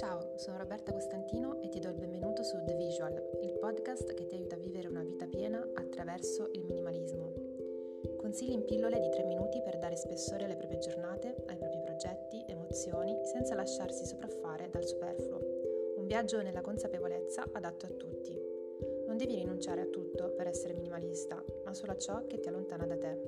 Ciao, sono Roberta Costantino e ti do il benvenuto su The Visual, il podcast che ti aiuta a vivere una vita piena attraverso il minimalismo. Consigli in pillole di 3 minuti per dare spessore alle proprie giornate, ai propri progetti, emozioni, senza lasciarsi sopraffare dal superfluo. Un viaggio nella consapevolezza adatto a tutti. Non devi rinunciare a tutto per essere minimalista, ma solo a ciò che ti allontana da te.